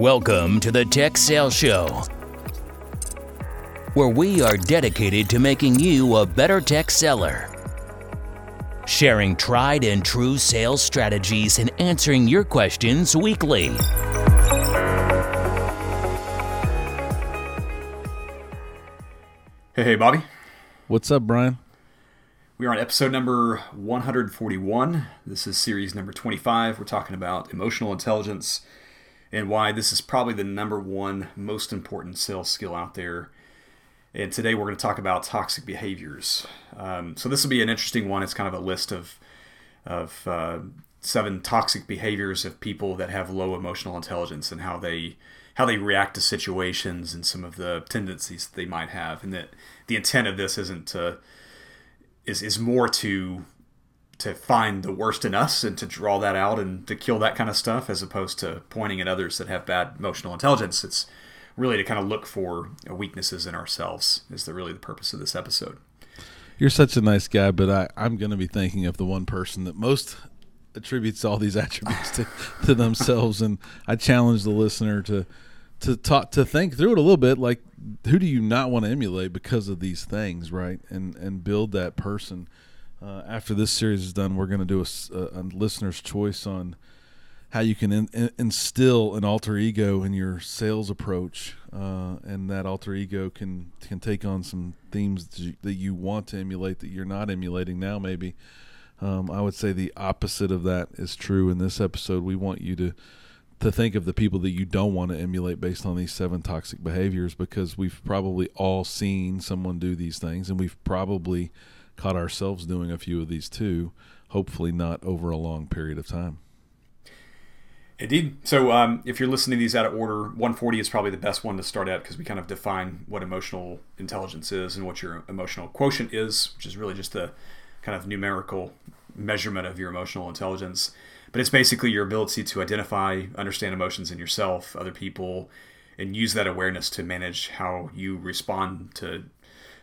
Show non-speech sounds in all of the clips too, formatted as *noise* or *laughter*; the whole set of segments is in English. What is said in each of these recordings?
Welcome to the Tech Sales Show, where we are dedicated to making you a better tech seller. Sharing tried and true sales strategies and answering your questions weekly. Hey, hey, Bobby. What's up, Brian? We are on episode number 141. This is series number 25. We're talking about emotional intelligence and why this is probably the number one most important sales skill out there. And today we're going to talk about toxic behaviors. Um, so this will be an interesting one. It's kind of a list of of uh, seven toxic behaviors of people that have low emotional intelligence and how they how they react to situations and some of the tendencies that they might have. And that the intent of this isn't to is is more to to find the worst in us and to draw that out and to kill that kind of stuff as opposed to pointing at others that have bad emotional intelligence. It's really to kind of look for weaknesses in ourselves is the really the purpose of this episode. You're such a nice guy, but I, I'm going to be thinking of the one person that most attributes all these *laughs* attributes to, to themselves, and I challenge the listener to to talk to think through it a little bit. Like, who do you not want to emulate because of these things, right? And and build that person. Uh, after this series is done, we're going to do a, a, a, listener's choice on how you can in, in, instill an alter ego in your sales approach, uh, and that alter ego can can take on some themes that you, that you, want to emulate that you're not emulating now. Maybe um, I would say the opposite of that is true in this episode. We want you to to think of the people that you don't want to emulate based on these seven toxic behaviors because we've probably all seen someone do these things, and we've probably caught ourselves doing a few of these too, hopefully not over a long period of time. Indeed. So, um, if you're listening to these out of order, 140 is probably the best one to start at because we kind of define what emotional intelligence is and what your emotional quotient is, which is really just the kind of numerical measurement of your emotional intelligence. But it's basically your ability to identify, understand emotions in yourself, other people, and use that awareness to manage how you respond to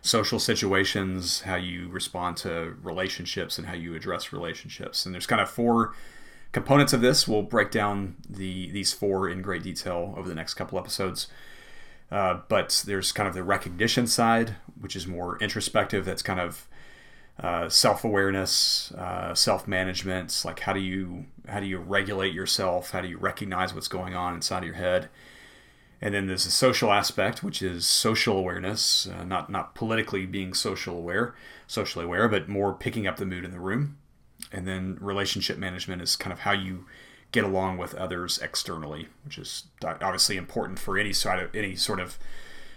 social situations, how you respond to relationships, and how you address relationships. And there's kind of four components of this. We'll break down the these four in great detail over the next couple episodes. Uh, but there's kind of the recognition side, which is more introspective. That's kind of uh, self-awareness, uh, self-management. Like how do you how do you regulate yourself? How do you recognize what's going on inside of your head? And then there's a social aspect, which is social awareness, uh, not not politically being social aware, socially aware, but more picking up the mood in the room. And then relationship management is kind of how you get along with others externally, which is obviously important for any sort of any sort of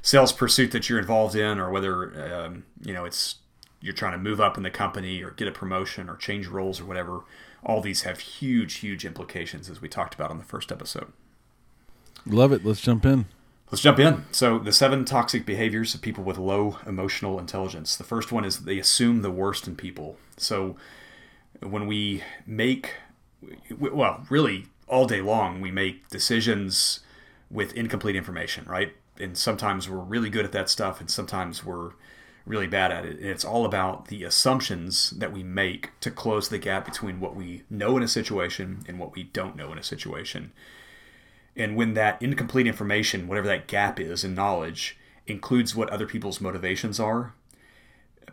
sales pursuit that you're involved in, or whether um, you know it's you're trying to move up in the company or get a promotion or change roles or whatever. All these have huge, huge implications, as we talked about on the first episode. Love it. Let's jump in. Let's jump in. So, the seven toxic behaviors of people with low emotional intelligence. The first one is they assume the worst in people. So, when we make, well, really all day long, we make decisions with incomplete information, right? And sometimes we're really good at that stuff, and sometimes we're really bad at it. And it's all about the assumptions that we make to close the gap between what we know in a situation and what we don't know in a situation. And when that incomplete information, whatever that gap is in knowledge, includes what other people's motivations are,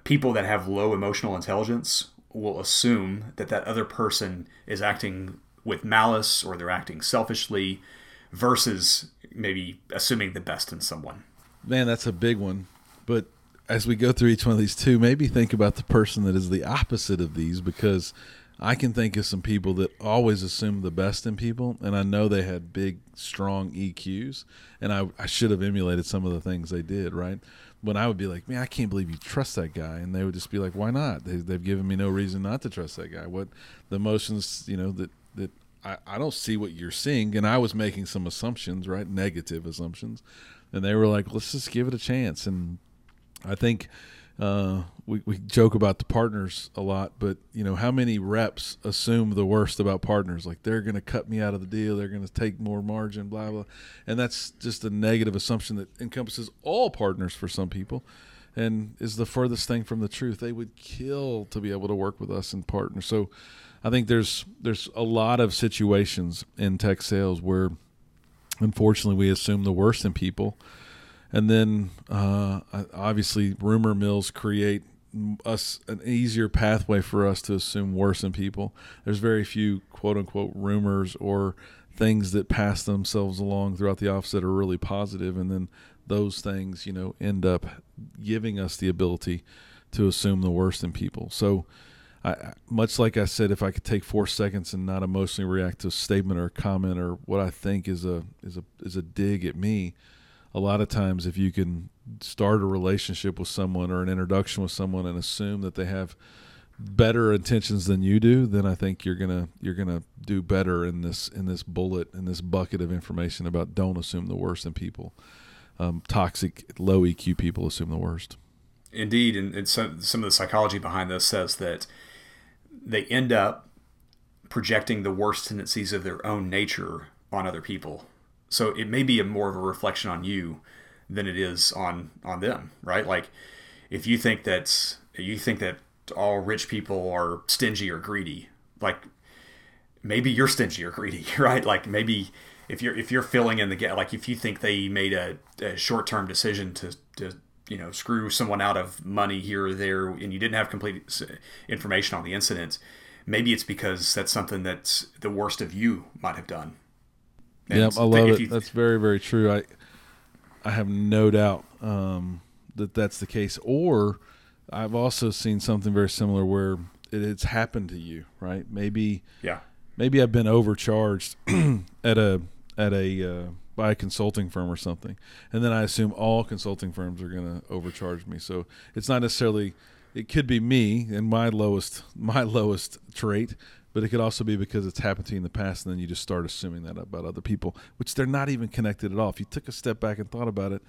people that have low emotional intelligence will assume that that other person is acting with malice or they're acting selfishly versus maybe assuming the best in someone. Man, that's a big one. But as we go through each one of these two, maybe think about the person that is the opposite of these because I can think of some people that always assume the best in people, and I know they had big, strong EQs, and I, I should have emulated some of the things they did, right? When I would be like, man, I can't believe you trust that guy, and they would just be like, why not? They, they've given me no reason not to trust that guy. What the emotions, you know, that that I, I don't see what you're seeing, and I was making some assumptions, right, negative assumptions, and they were like, let's just give it a chance, and I think uh, we, we joke about the partners a lot, but you know how many reps assume the worst about partners? Like they're going to cut me out of the deal, they're going to take more margin, blah blah, and that's just a negative assumption that encompasses all partners for some people, and is the furthest thing from the truth. They would kill to be able to work with us and partner. So, I think there's there's a lot of situations in tech sales where unfortunately, we assume the worst in people, and then uh, obviously, rumor mills create us an easier pathway for us to assume worse in people. There's very few quote unquote rumors or things that pass themselves along throughout the office that are really positive, and then those things, you know, end up giving us the ability to assume the worst in people. So, I, much like I said, if I could take four seconds and not emotionally react to a statement or a comment or what I think is a is a is a dig at me, a lot of times if you can start a relationship with someone or an introduction with someone and assume that they have better intentions than you do, then I think you're gonna you're gonna do better in this in this bullet in this bucket of information about don't assume the worst in people. Um, toxic, low EQ people assume the worst. Indeed, and, and some some of the psychology behind this says that they end up projecting the worst tendencies of their own nature on other people. So it may be a more of a reflection on you than it is on on them, right? Like if you think that you think that all rich people are stingy or greedy, like maybe you're stingy or greedy, *laughs* right? Like maybe if you're if you're filling in the gap, like if you think they made a, a short term decision to to you know screw someone out of money here or there, and you didn't have complete information on the incident, maybe it's because that's something that the worst of you might have done. Yeah, I love it. You, that's very very true. I I have no doubt um, that that's the case. Or I've also seen something very similar where it, it's happened to you, right? Maybe yeah, maybe I've been overcharged *clears throat* at a at a uh, by a consulting firm or something, and then I assume all consulting firms are going to overcharge me. So it's not necessarily. It could be me and my lowest *laughs* my lowest trait, but it could also be because it's happened to you in the past, and then you just start assuming that about other people, which they're not even connected at all. If you took a step back and thought about it,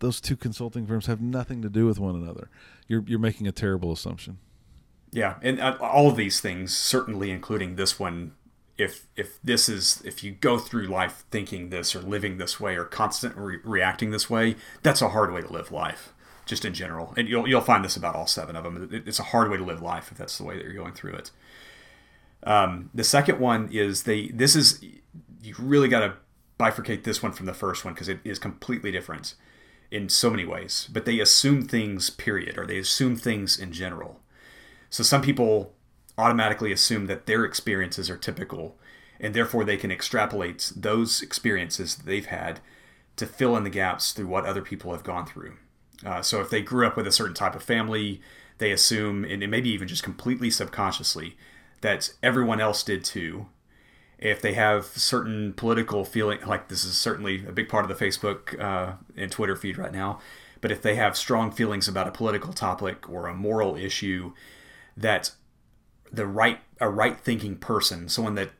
those two consulting firms have nothing to do with one another. You're you're making a terrible assumption. Yeah, and uh, all of these things, certainly including this one, if if this is if you go through life thinking this or living this way or constantly re- reacting this way, that's a hard way to live life, just in general. And you'll you'll find this about all seven of them. It's a hard way to live life if that's the way that you're going through it. Um, the second one is they. This is you really got to bifurcate this one from the first one because it is completely different in so many ways. But they assume things, period, or they assume things in general. So some people automatically assume that their experiences are typical and therefore they can extrapolate those experiences that they've had to fill in the gaps through what other people have gone through. Uh, so if they grew up with a certain type of family, they assume, and maybe even just completely subconsciously, that everyone else did too. If they have certain political feeling, like this is certainly a big part of the Facebook uh, and Twitter feed right now, but if they have strong feelings about a political topic or a moral issue, that the right a right thinking person, someone that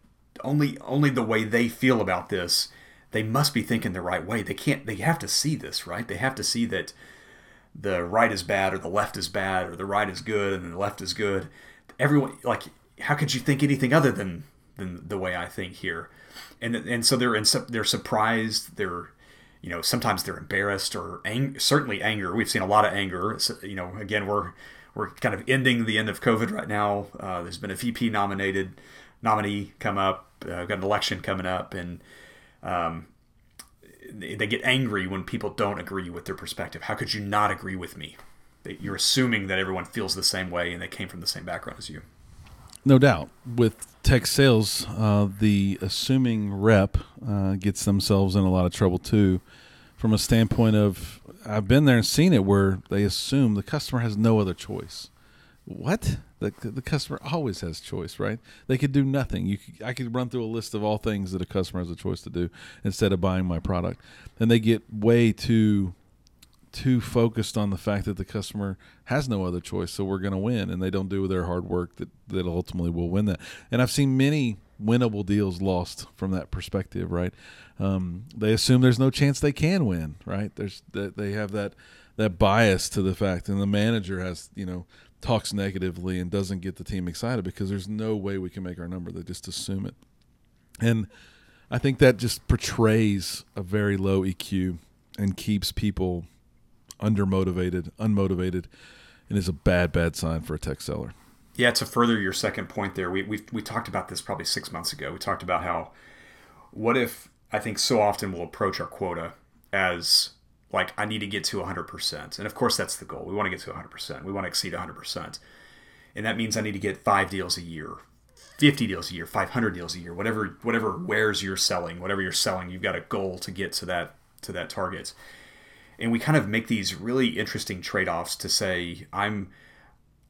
only only the way they feel about this, they must be thinking the right way. They can't they have to see this, right? They have to see that the right is bad or the left is bad or the right is good and the left is good. Everyone like how could you think anything other than than the way I think here? And and so they're in, they're surprised, they're you know sometimes they're embarrassed or ang- certainly anger. We've seen a lot of anger. So, you know, again we're we're kind of ending the end of COVID right now. Uh, there's been a VP nominated nominee come up. Uh, got an election coming up, and um, they get angry when people don't agree with their perspective. How could you not agree with me? You're assuming that everyone feels the same way and they came from the same background as you. No doubt. With tech sales, uh, the assuming rep uh, gets themselves in a lot of trouble too, from a standpoint of I've been there and seen it where they assume the customer has no other choice. What? The, the customer always has choice, right? They could do nothing. You, could, I could run through a list of all things that a customer has a choice to do instead of buying my product, and they get way too too focused on the fact that the customer has no other choice, so we're going to win, and they don't do their hard work that that ultimately will win that. And I've seen many winnable deals lost from that perspective, right? Um, they assume there's no chance they can win, right? There's that they have that that bias to the fact, and the manager has you know talks negatively and doesn't get the team excited because there's no way we can make our number. They just assume it, and I think that just portrays a very low EQ and keeps people undermotivated, unmotivated, and is a bad, bad sign for a tech seller. Yeah, to further your second point there, we, we, we talked about this probably six months ago. We talked about how what if I think so often we'll approach our quota as like I need to get to 100%. And of course that's the goal. We want to get to 100%. We want to exceed 100%. And that means I need to get 5 deals a year, 50 deals a year, 500 deals a year, whatever whatever wares you're selling, whatever you're selling, you've got a goal to get to that to that target. And we kind of make these really interesting trade-offs to say I'm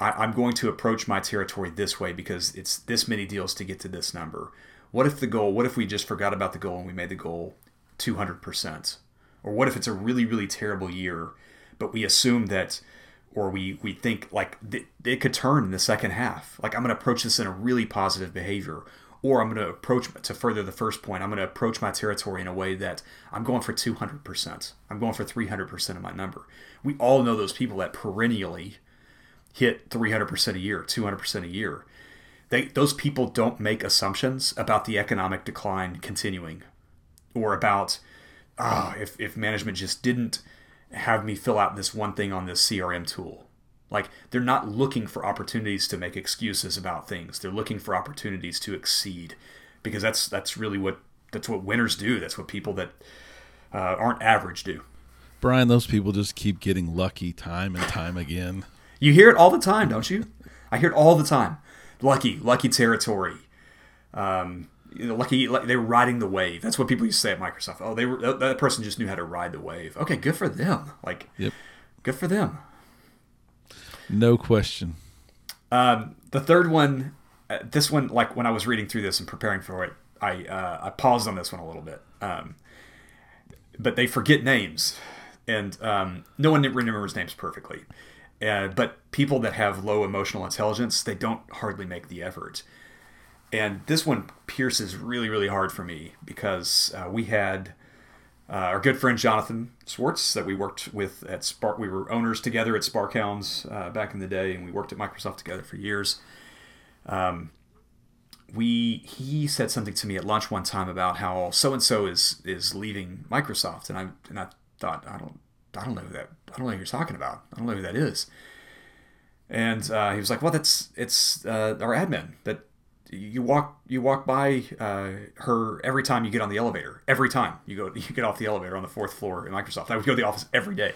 I, I'm going to approach my territory this way because it's this many deals to get to this number. What if the goal, what if we just forgot about the goal and we made the goal 200%? Or what if it's a really, really terrible year, but we assume that, or we, we think like th- it could turn in the second half? Like I'm going to approach this in a really positive behavior. Or I'm going to approach, to further the first point, I'm going to approach my territory in a way that I'm going for 200%. I'm going for 300% of my number. We all know those people that perennially hit 300% a year, 200% a year. They, those people don't make assumptions about the economic decline continuing or about oh, if, if management just didn't have me fill out this one thing on this CRM tool. Like they're not looking for opportunities to make excuses about things. They're looking for opportunities to exceed because that's that's really what that's what winners do. That's what people that uh, aren't average do. Brian, those people just keep getting lucky time and time again. You hear it all the time, don't you? I hear it all the time. Lucky, lucky territory. Um, you know, lucky, like they're riding the wave. That's what people used to say at Microsoft. Oh, they were that person just knew how to ride the wave. Okay, good for them. Like, yep. good for them. No question. Um, the third one, uh, this one, like when I was reading through this and preparing for it, I uh, I paused on this one a little bit. Um, but they forget names, and um, no one remembers names perfectly. Uh, but people that have low emotional intelligence, they don't hardly make the effort. And this one pierces really, really hard for me because uh, we had uh, our good friend Jonathan Swartz that we worked with at Spark. We were owners together at Sparkhounds uh, back in the day, and we worked at Microsoft together for years. Um, we he said something to me at lunch one time about how so and so is is leaving Microsoft, and I and I thought I don't I don't know who that I don't know who you're talking about. I don't know who that is. And uh, he was like, well, that's it's uh, our admin that you walk you walk by uh, her every time you get on the elevator. Every time you go *laughs* you get off the elevator on the fourth floor in Microsoft. I would go to the office every day.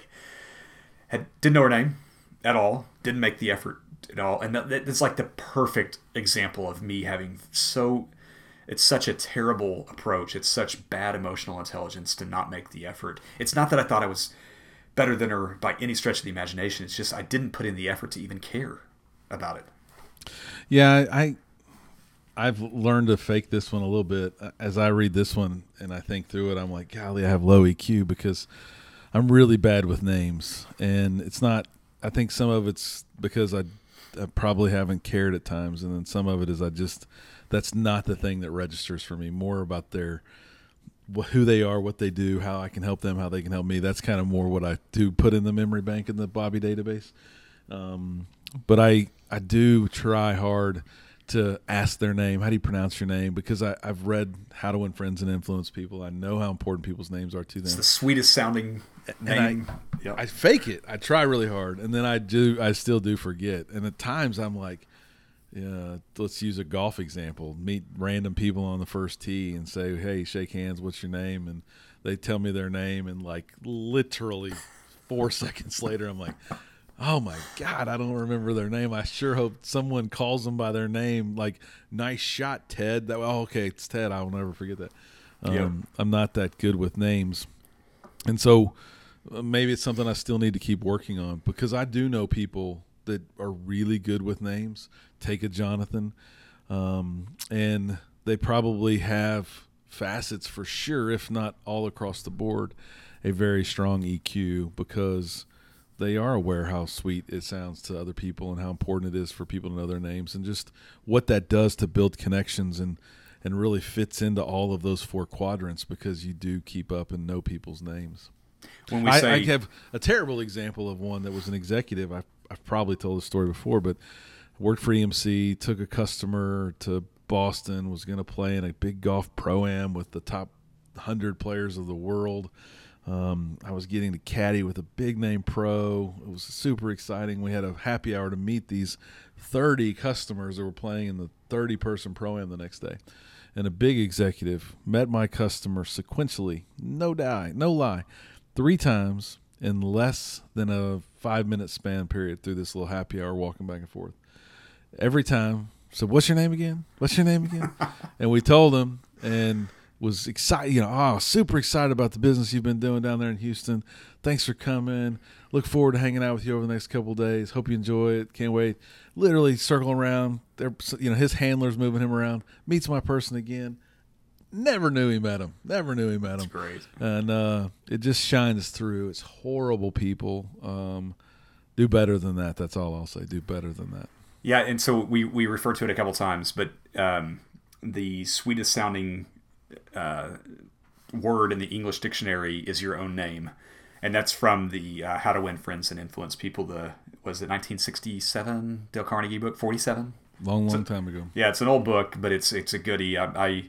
Had didn't know her name at all. Didn't make the effort at all. And that, that's like the perfect example of me having so. It's such a terrible approach. It's such bad emotional intelligence to not make the effort. It's not that I thought I was better than her by any stretch of the imagination. It's just I didn't put in the effort to even care about it. Yeah, I I've learned to fake this one a little bit as I read this one and I think through it. I'm like, golly, I have low EQ because I'm really bad with names, and it's not. I think some of it's because I, I probably haven't cared at times, and then some of it is I just that's not the thing that registers for me. More about their who they are, what they do, how I can help them, how they can help me. That's kind of more what I do put in the memory bank in the Bobby database. Um, but I I do try hard to ask their name. How do you pronounce your name? Because I, have read How to Win Friends and Influence People. I know how important people's names are to them. It's the sweetest sounding name. I, yep. I fake it. I try really hard, and then I do. I still do forget. And at times I'm like, yeah, let's use a golf example. Meet random people on the first tee and say, "Hey, shake hands. What's your name?" And they tell me their name, and like literally four *laughs* seconds later, I'm like, "Oh my god, I don't remember their name. I sure hope someone calls them by their name. Like, nice shot, Ted. That oh, okay, it's Ted. I will never forget that. Um, yep. I'm not that good with names, and so uh, maybe it's something I still need to keep working on because I do know people that are really good with names. Take a Jonathan, um, and they probably have facets for sure, if not all across the board, a very strong EQ because they are aware how sweet it sounds to other people and how important it is for people to know their names and just what that does to build connections and and really fits into all of those four quadrants because you do keep up and know people's names. When we say, I, I have a terrible example of one that was an executive. I I've probably told the story before, but worked for EMC, took a customer to Boston, was going to play in a big golf pro am with the top hundred players of the world. Um, I was getting to caddy with a big name pro. It was super exciting. We had a happy hour to meet these 30 customers that were playing in the 30 person pro am the next day. and a big executive met my customer sequentially, no die, no lie, three times in less than a five minute span period through this little happy hour walking back and forth. Every time, so what's your name again? What's your name again? *laughs* and we told him and was excited, you know, oh, super excited about the business you've been doing down there in Houston. Thanks for coming. Look forward to hanging out with you over the next couple days. Hope you enjoy it. Can't wait. Literally circling around. There, you know, his handler's moving him around. Meets my person again. Never knew he met him. Never knew he met him. That's great. And uh, it just shines through. It's horrible people. Um, do better than that. That's all I'll say. Do better than that. Yeah, and so we we refer to it a couple times, but um, the sweetest sounding uh, word in the English dictionary is your own name, and that's from the uh, How to Win Friends and Influence People. The was it 1967 Dale Carnegie book 47. Long, long time ago. Yeah, it's an old book, but it's it's a goodie. I, I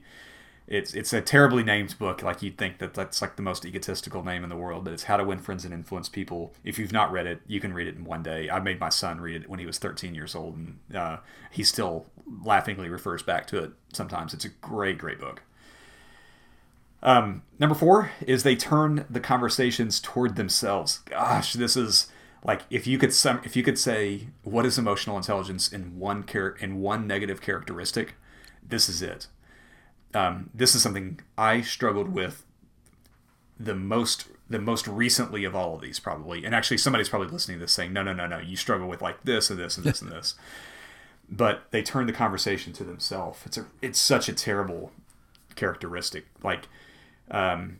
it's it's a terribly named book. Like you'd think that that's like the most egotistical name in the world, but it's How to Win Friends and Influence People. If you've not read it, you can read it in one day. I made my son read it when he was 13 years old, and uh, he still laughingly refers back to it sometimes. It's a great, great book. Um, number four is they turn the conversations toward themselves. Gosh, this is like if you could sum, if you could say what is emotional intelligence in one char- in one negative characteristic, this is it. Um, this is something I struggled with the most the most recently of all of these probably. And actually somebody's probably listening to this saying no no no no you struggle with like this and this and this and this. *laughs* But they turn the conversation to themselves. It's a it's such a terrible characteristic. Like um,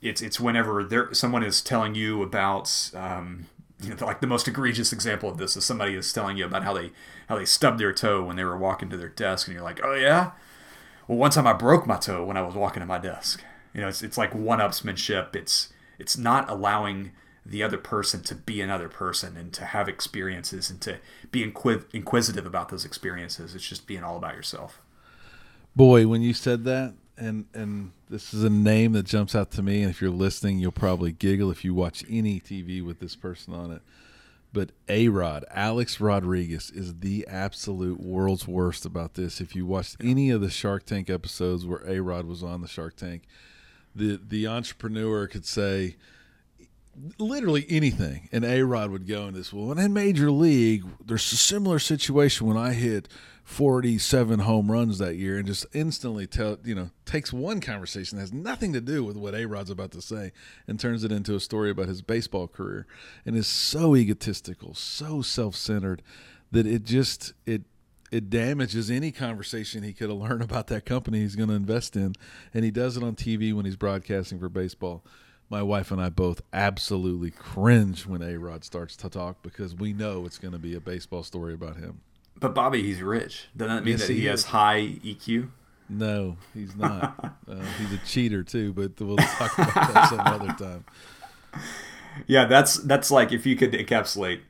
it's it's whenever there someone is telling you about um, you know, like the most egregious example of this is somebody is telling you about how they how they stubbed their toe when they were walking to their desk, and you're like, oh yeah. Well, one time I broke my toe when I was walking to my desk. You know, it's it's like one-upsmanship. It's it's not allowing the other person to be another person and to have experiences and to be inquis- inquisitive about those experiences. It's just being all about yourself. Boy, when you said that, and and this is a name that jumps out to me and if you're listening you'll probably giggle if you watch any tv with this person on it. But a rod alex rodriguez is the absolute world's worst about this. If you watched any of the shark tank episodes where a rod was on the shark tank the the entrepreneur could say literally anything and a rod would go in this well and in major league there's a similar situation when i hit 47 home runs that year and just instantly tell you know takes one conversation that has nothing to do with what A Rod's about to say and turns it into a story about his baseball career and is so egotistical, so self-centered that it just it it damages any conversation he could have learned about that company he's going to invest in and he does it on TV when he's broadcasting for baseball. My wife and I both absolutely cringe when A Rod starts to talk because we know it's going to be a baseball story about him. But Bobby, he's rich. Doesn't that mean Yes, that he, he has high EQ? No, he's not. *laughs* uh, he's a cheater too, but we'll talk about that *laughs* some other time. Yeah, that's that's like if you could encapsulate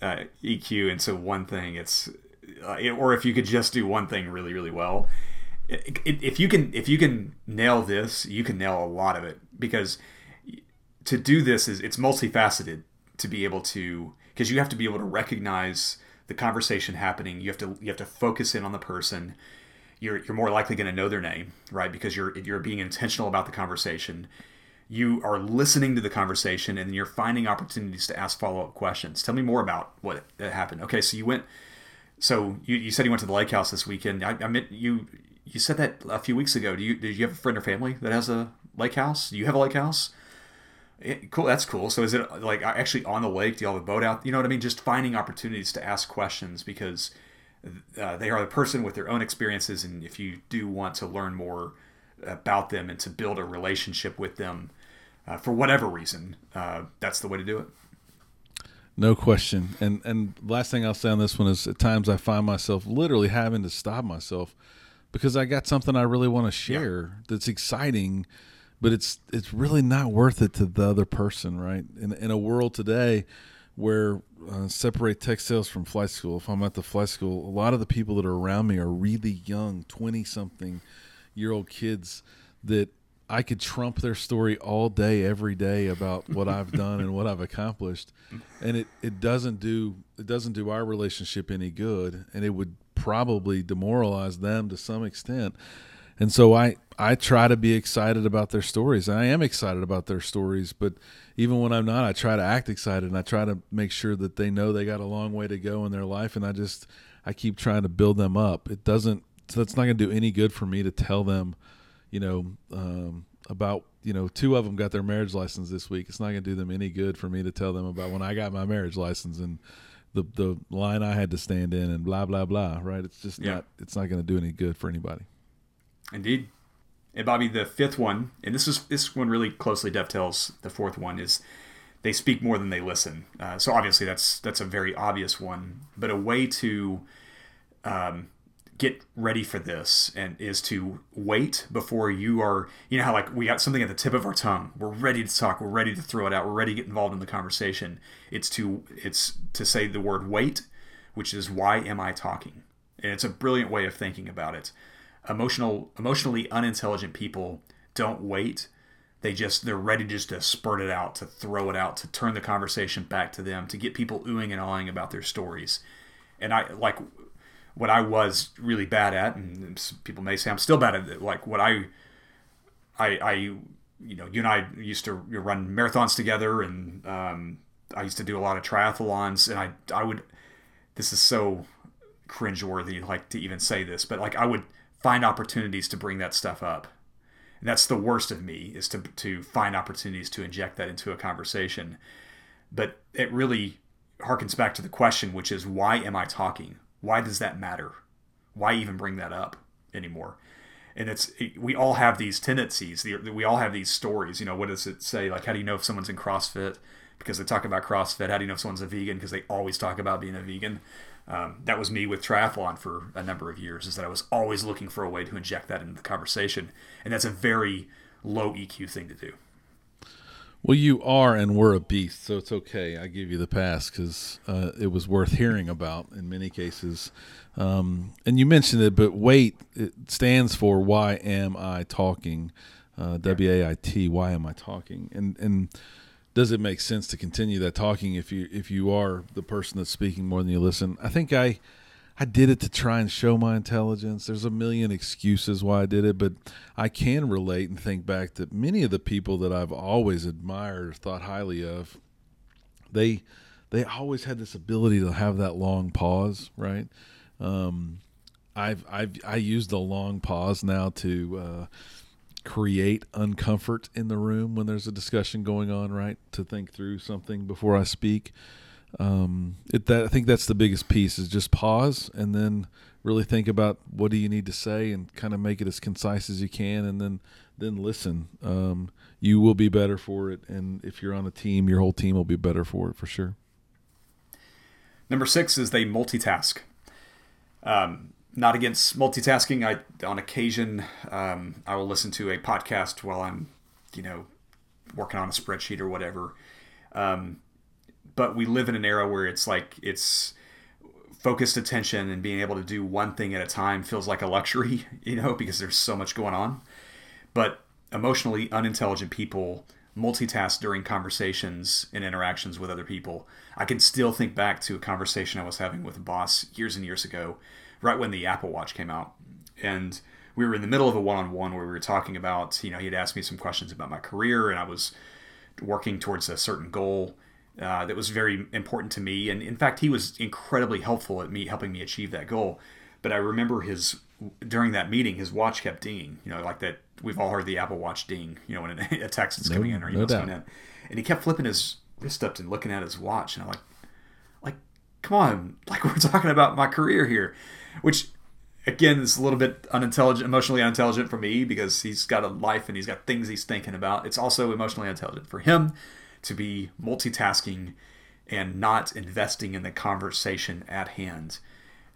uh, EQ into one thing, it's uh, it- or if you could just do one thing really really well. It, it, if you can if you can nail this, you can nail a lot of it because to do this is it's multifaceted to be able to because you have to be able to recognize the conversation happening. You have to you have to focus in on the person. You're you're more likely going to know their name, right? Because you're you're being intentional about the conversation. You are listening to the conversation, and you're finding opportunities to ask follow up questions. Tell me more about what uh, happened. Okay, so you went. So you, you said you went to the lake house this weekend. I, I meant you you said that a few weeks ago. Do you did you have a friend or family that has a lake house? Do you have a lake house? Yeah, cool. That's cool. So is it like actually on the lake? Do you have a boat out? You know what I mean? Just finding opportunities to ask questions because uh, they are the person with their own experiences, and if you do want to learn more about them and to build a relationship with them, uh, for whatever reason, uh, that's the way to do it. No question. And and last thing I'll say on this one is at times I find myself literally having to stop myself because I got something I really want to share that's exciting, but it's it's really not worth it to the other person, right? In in a world today where uh, separate tech sales from flight school. If I'm at the flight school, a lot of the people that are around me are really young, 20 something year old kids that I could trump their story all day, every day about what I've done and what I've accomplished, and it, it doesn't do it doesn't do our relationship any good, and it would probably demoralize them to some extent. And so I I try to be excited about their stories. And I am excited about their stories, but even when I'm not, I try to act excited and I try to make sure that they know they got a long way to go in their life. And I just, I keep trying to build them up. It doesn't, so that's not going to do any good for me to tell them, you know, um, about, you know, two of them got their marriage license this week. It's not going to do them any good for me to tell them about when I got my marriage license and the, the line I had to stand in and blah, blah, blah, right? It's just yeah. not, it's not going to do any good for anybody. Indeed. And Bobby, the fifth one, and this is this one really closely dovetails the fourth one is they speak more than they listen. Uh, so obviously that's that's a very obvious one, but a way to um, get ready for this and is to wait before you are you know how like we got something at the tip of our tongue. We're ready to talk. We're ready to throw it out. We're ready to get involved in the conversation. It's to it's to say the word wait which is why am i talking? And it's a brilliant way of thinking about it emotional emotionally unintelligent people don't wait. They just they're ready just to spurt it out to throw it out to turn the conversation back to them to get people oohing and awing about their stories. And i like what i was really bad at and people may say i'm still bad at it like what i i i you know you and i used to run marathons together and um, i used to do a lot of triathlons and i i would this is so cringeworthy like to even say this but like i would find opportunities to bring that stuff up. And that's the worst of me is to to find opportunities to inject that into a conversation. But it really harkens back to the question, which is why am I talking? Why does that matter? Why even bring that up anymore? And it's we all have these tendencies. We all have these stories. You know, what does it say? Like, how do you know if someone's in CrossFit because they talk about CrossFit? How do you know if someone's a vegan because they always talk about being a vegan? Um, that was me with triathlon for a number of years. Is that I was always looking for a way to inject that into the conversation, and that's a very low EQ thing to do. Well, you are and were a beast, so it's okay. I give you the pass because uh, it was worth hearing about in many cases. Um, and you mentioned it, but wait, it stands for why am I talking? Uh, w A I T. Why am I talking? And and does it make sense to continue that talking if you if you are the person that's speaking more than you listen? I think I I did it to try and show my intelligence. There's a million excuses why I did it, but I can relate and think back that many of the people that I've always admired, thought highly of, they they always had this ability to have that long pause, right? Um, I've I've I use the long pause now to uh, create uncomfort in the room when there's a discussion going on, right? To think through something before I speak. Um, it, that I think that's the biggest piece is just pause and then really think about what do you need to say and kind of make it as concise as you can, and then then listen. Um, you will be better for it, and if you're on a team, your whole team will be better for it for sure. Number six is they multitask. Um, not against multitasking. I on occasion um, I will listen to a podcast while I'm, you know, working on a spreadsheet or whatever. Um, but we live in an era where it's like it's focused attention and being able to do one thing at a time feels like a luxury, *laughs* you know, because there's so much going on. But emotionally unintelligent people multitask during conversations and interactions with other people. I can still think back to a conversation I was having with a boss years and years ago right when the Apple Watch came out, and we were in the middle of a one-on-one where we were talking about, you know, he had asked me some questions about my career, and I was working towards a certain goal uh, that was very important to me, and in fact, he was incredibly helpful at me helping me achieve that goal. But I remember his during that meeting, his watch kept dinging. You know, like that we've all heard the Apple Watch ding. You know, when *laughs* a text is coming in or emails no coming in, and he kept flipping his wrist up and looking at his watch, and I'm like, like, come on, like *laughs* we're talking about my career here which again is a little bit unintelligent, emotionally unintelligent for me because he's got a life and he's got things he's thinking about. It's also emotionally intelligent for him to be multitasking and not investing in the conversation at hand.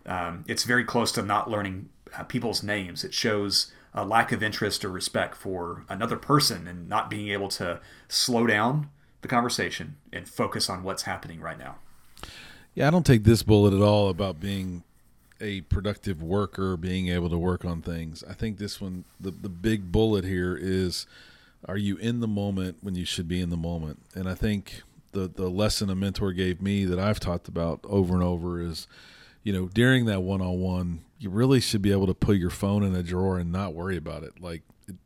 Um, it's very close to not learning uh, people's names. It shows a lack of interest or respect for another person and not being able to slow down the conversation and focus on what's happening right now. Yeah, I don't take this bullet at all about being a productive worker being able to work on things. I think this one, the, the big bullet here is are you in the moment when you should be in the moment? And I think the, the lesson a mentor gave me that I've talked about over and over is, you know, during that one on one, you really should be able to put your phone in a drawer and not worry about it. Like it,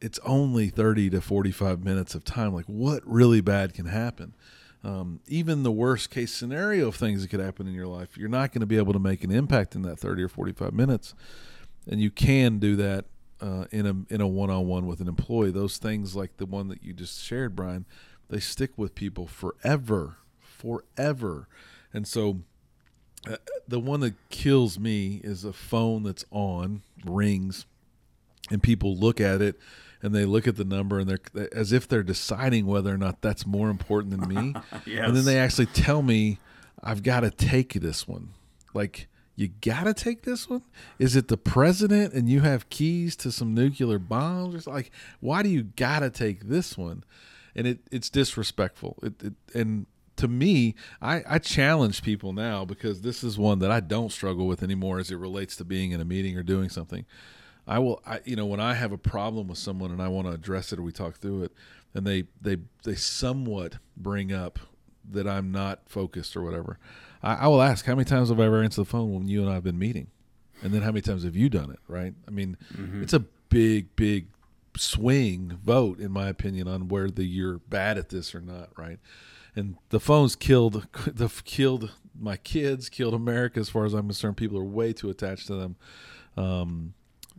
it's only 30 to 45 minutes of time. Like what really bad can happen? Um, even the worst case scenario of things that could happen in your life, you're not going to be able to make an impact in that 30 or 45 minutes. And you can do that uh, in a in a one on one with an employee. Those things like the one that you just shared, Brian, they stick with people forever, forever. And so, uh, the one that kills me is a phone that's on rings, and people look at it and they look at the number and they're as if they're deciding whether or not that's more important than me. *laughs* yes. And then they actually tell me I've got to take this one. Like you got to take this one? Is it the president and you have keys to some nuclear bombs? It's Like why do you got to take this one? And it it's disrespectful. It, it and to me, I, I challenge people now because this is one that I don't struggle with anymore as it relates to being in a meeting or doing something. I will, I, you know, when I have a problem with someone and I want to address it or we talk through it, and they they they somewhat bring up that I'm not focused or whatever, I, I will ask how many times have I ever answered the phone when you and I have been meeting, and then how many times have you done it? Right? I mean, mm-hmm. it's a big big swing vote in my opinion on whether you're bad at this or not. Right? And the phones killed *laughs* the killed my kids, killed America as far as I'm concerned. People are way too attached to them. Um,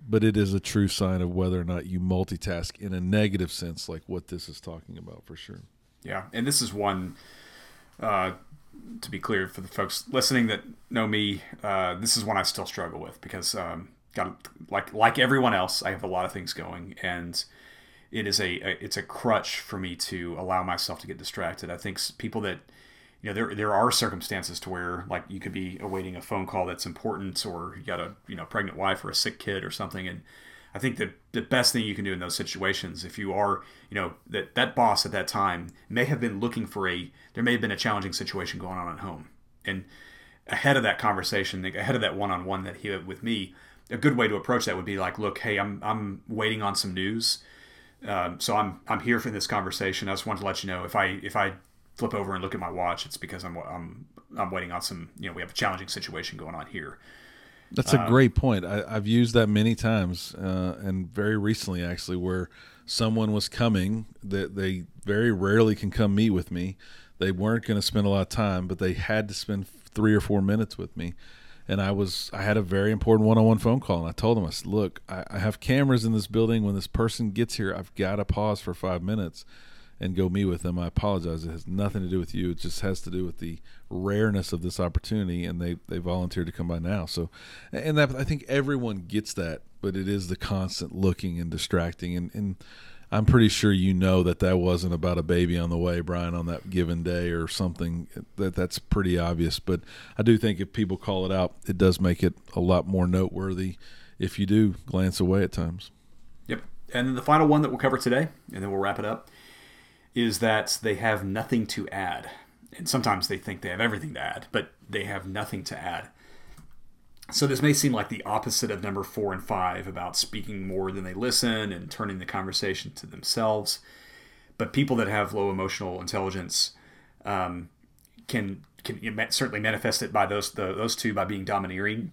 but it is a true sign of whether or not you multitask in a negative sense, like what this is talking about for sure. Yeah, and this is one. Uh, to be clear for the folks listening that know me, uh, this is one I still struggle with because, um, got like like everyone else, I have a lot of things going, and it is a, a it's a crutch for me to allow myself to get distracted. I think people that you know there there are circumstances to where like you could be awaiting a phone call that's important or you got a you know pregnant wife or a sick kid or something. And I think that the best thing you can do in those situations if you are you know that that boss at that time may have been looking for a there may have been a challenging situation going on at home. And ahead of that conversation ahead of that one-on-one that he had with me a good way to approach that would be like look hey I'm I'm waiting on some news. Um, so I'm I'm here for this conversation. I just wanted to let you know if I if I flip over and look at my watch, it's because I'm I'm I'm waiting on some. You know, we have a challenging situation going on here. That's a um, great point. I, have used that many times, uh, and very recently actually, where someone was coming that they very rarely can come meet with me. They weren't going to spend a lot of time, but they had to spend three or four minutes with me. And I was I had a very important one-on-one phone call, and I told them I said, "Look, I, I have cameras in this building. When this person gets here, I've got to pause for five minutes." And go meet with them. I apologize. It has nothing to do with you. It just has to do with the rareness of this opportunity, and they they volunteered to come by now. So, and that I think everyone gets that, but it is the constant looking and distracting, and and I'm pretty sure you know that that wasn't about a baby on the way, Brian, on that given day or something. That that's pretty obvious, but I do think if people call it out, it does make it a lot more noteworthy if you do glance away at times. Yep. And then the final one that we'll cover today, and then we'll wrap it up is that they have nothing to add. And sometimes they think they have everything to add, but they have nothing to add. So this may seem like the opposite of number four and five about speaking more than they listen and turning the conversation to themselves. But people that have low emotional intelligence um, can can certainly manifest it by those the, those two by being domineering,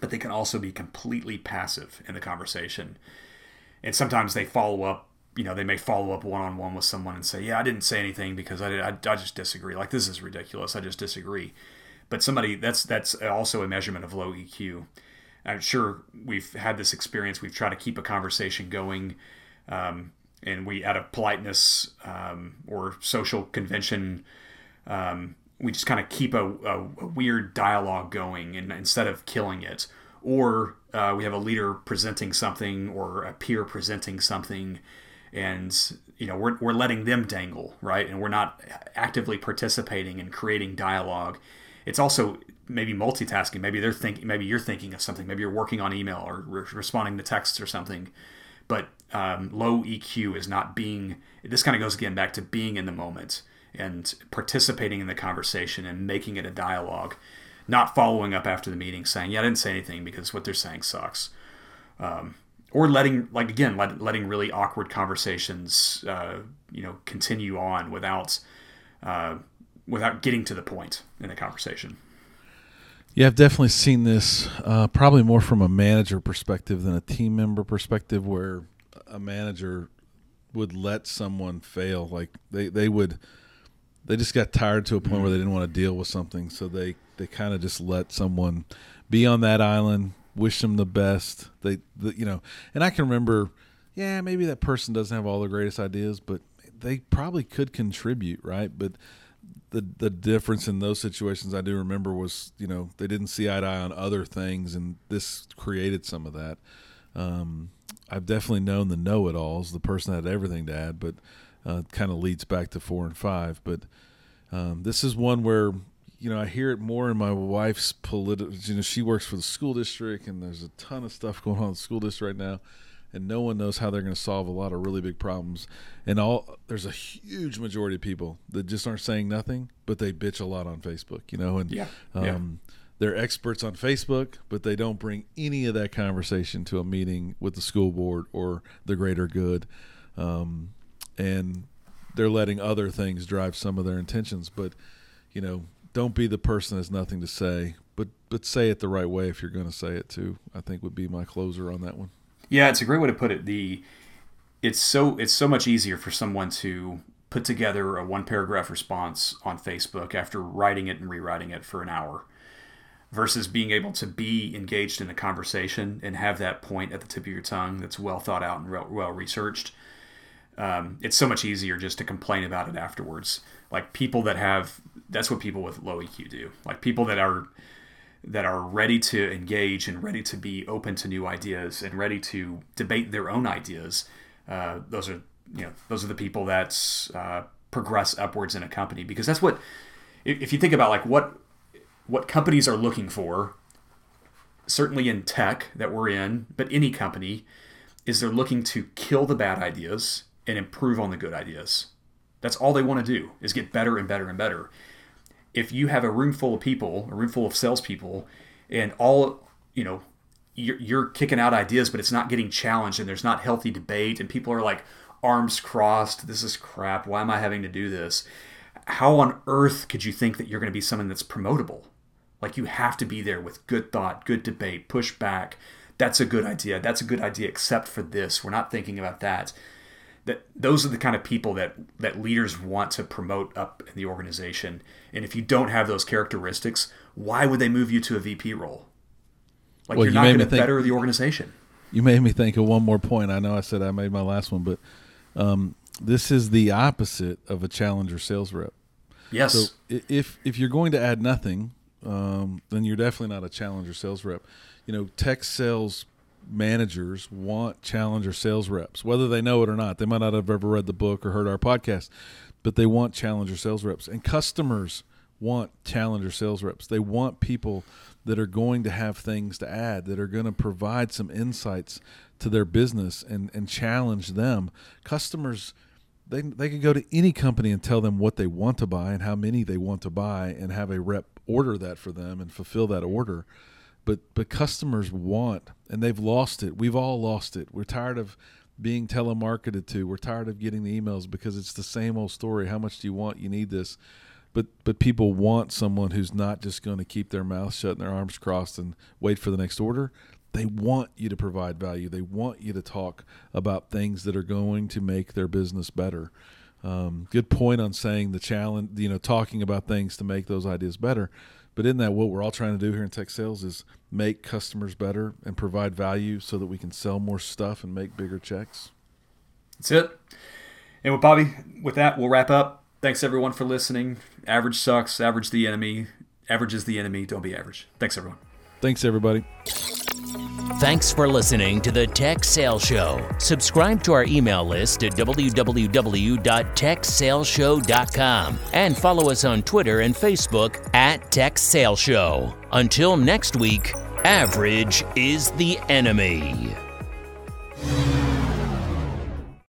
but they can also be completely passive in the conversation. And sometimes they follow up you know, they may follow up one on one with someone and say, "Yeah, I didn't say anything because I, did, I, I just disagree. Like this is ridiculous. I just disagree." But somebody that's that's also a measurement of low EQ. I'm sure we've had this experience. We've tried to keep a conversation going, um, and we, out of politeness um, or social convention, um, we just kind of keep a, a, a, weird dialogue going, and instead of killing it, or uh, we have a leader presenting something or a peer presenting something and you know we're, we're letting them dangle right? And we're not actively participating and creating dialogue. It's also maybe multitasking. Maybe they're thinking maybe you're thinking of something. Maybe you're working on email or re- responding to texts or something. But um, low eq is not being this kind of goes again back to being in the moment and participating in the conversation and making it a dialogue not following up after the meeting saying yeah i didn't say anything because what they're saying sucks. Um, or letting like again let, letting really awkward conversations uh, you know continue on without uh, without getting to the point in the conversation Yeah, I've definitely seen this uh, probably more from a manager perspective than a team member perspective, where a manager would let someone fail. Like they, they would, they just got tired to a point where they didn't want to deal with something, so they they kind of just let someone be on that island, wish them the best. They, the, you know, and I can remember, yeah, maybe that person doesn't have all the greatest ideas, but they probably could contribute, right? But the the difference in those situations I do remember was you know they didn't see eye to eye on other things, and this created some of that. Um, I've definitely known the know-it-alls, the person that had everything to add, but uh, kind of leads back to four and five. But um, this is one where you know I hear it more in my wife's political. You know, she works for the school district, and there's a ton of stuff going on in the school district right now and no one knows how they're going to solve a lot of really big problems. And all there's a huge majority of people that just aren't saying nothing, but they bitch a lot on Facebook, you know. And Yeah, um, yeah. they're experts on Facebook, but they don't bring any of that conversation to a meeting with the school board or the greater good. Um, and they're letting other things drive some of their intentions. But you know, don't be the person that has nothing to say, but but say it the right way if you're going to say it too. I think would be my closer on that one. Yeah, it's a great way to put it. The it's so it's so much easier for someone to put together a one paragraph response on Facebook after writing it and rewriting it for an hour versus being able to be engaged in a conversation and have that point at the tip of your tongue that's well thought out and well, well researched. Um, it's so much easier just to complain about it afterwards. Like people that have that's what people with low EQ do. Like people that are that are ready to engage and ready to be open to new ideas and ready to debate their own ideas. Uh, those are you know those are the people that uh, progress upwards in a company because that's what if, if you think about like what what companies are looking for certainly in tech that we're in but any company is they're looking to kill the bad ideas and improve on the good ideas that's all they want to do is get better and better and better if you have a room full of people, a room full of salespeople, and all you know, you're, you're kicking out ideas, but it's not getting challenged, and there's not healthy debate, and people are like arms crossed. This is crap. Why am I having to do this? How on earth could you think that you're going to be someone that's promotable? Like you have to be there with good thought, good debate, push back. That's a good idea. That's a good idea, except for this. We're not thinking about that that those are the kind of people that that leaders want to promote up in the organization. And if you don't have those characteristics, why would they move you to a VP role? Like Well, you're you not going to better the organization. You made me think of one more point. I know I said I made my last one, but um, this is the opposite of a challenger sales rep. Yes. So if if you're going to add nothing, um, then you're definitely not a challenger sales rep. You know, tech sales managers want challenger sales reps, whether they know it or not. They might not have ever read the book or heard our podcast, but they want challenger sales reps. And customers want challenger sales reps. They want people that are going to have things to add, that are going to provide some insights to their business and, and challenge them. Customers they they could go to any company and tell them what they want to buy and how many they want to buy and have a rep order that for them and fulfill that order. But but customers want and they've lost it. We've all lost it. We're tired of being telemarketed to. We're tired of getting the emails because it's the same old story. How much do you want? You need this. But but people want someone who's not just going to keep their mouth shut and their arms crossed and wait for the next order. They want you to provide value. They want you to talk about things that are going to make their business better. Um, good point on saying the challenge, you know, talking about things to make those ideas better. But in that, what we're all trying to do here in tech sales is make customers better and provide value so that we can sell more stuff and make bigger checks. That's it. And with Bobby, with that, we'll wrap up. Thanks everyone for listening. Average sucks. Average the enemy. Average is the enemy. Don't be average. Thanks everyone. Thanks, everybody. Thanks for listening to the Tech Sales Show. Subscribe to our email list at www.techsaleshow.com and follow us on Twitter and Facebook at Tech Sales Show. Until next week, average is the enemy.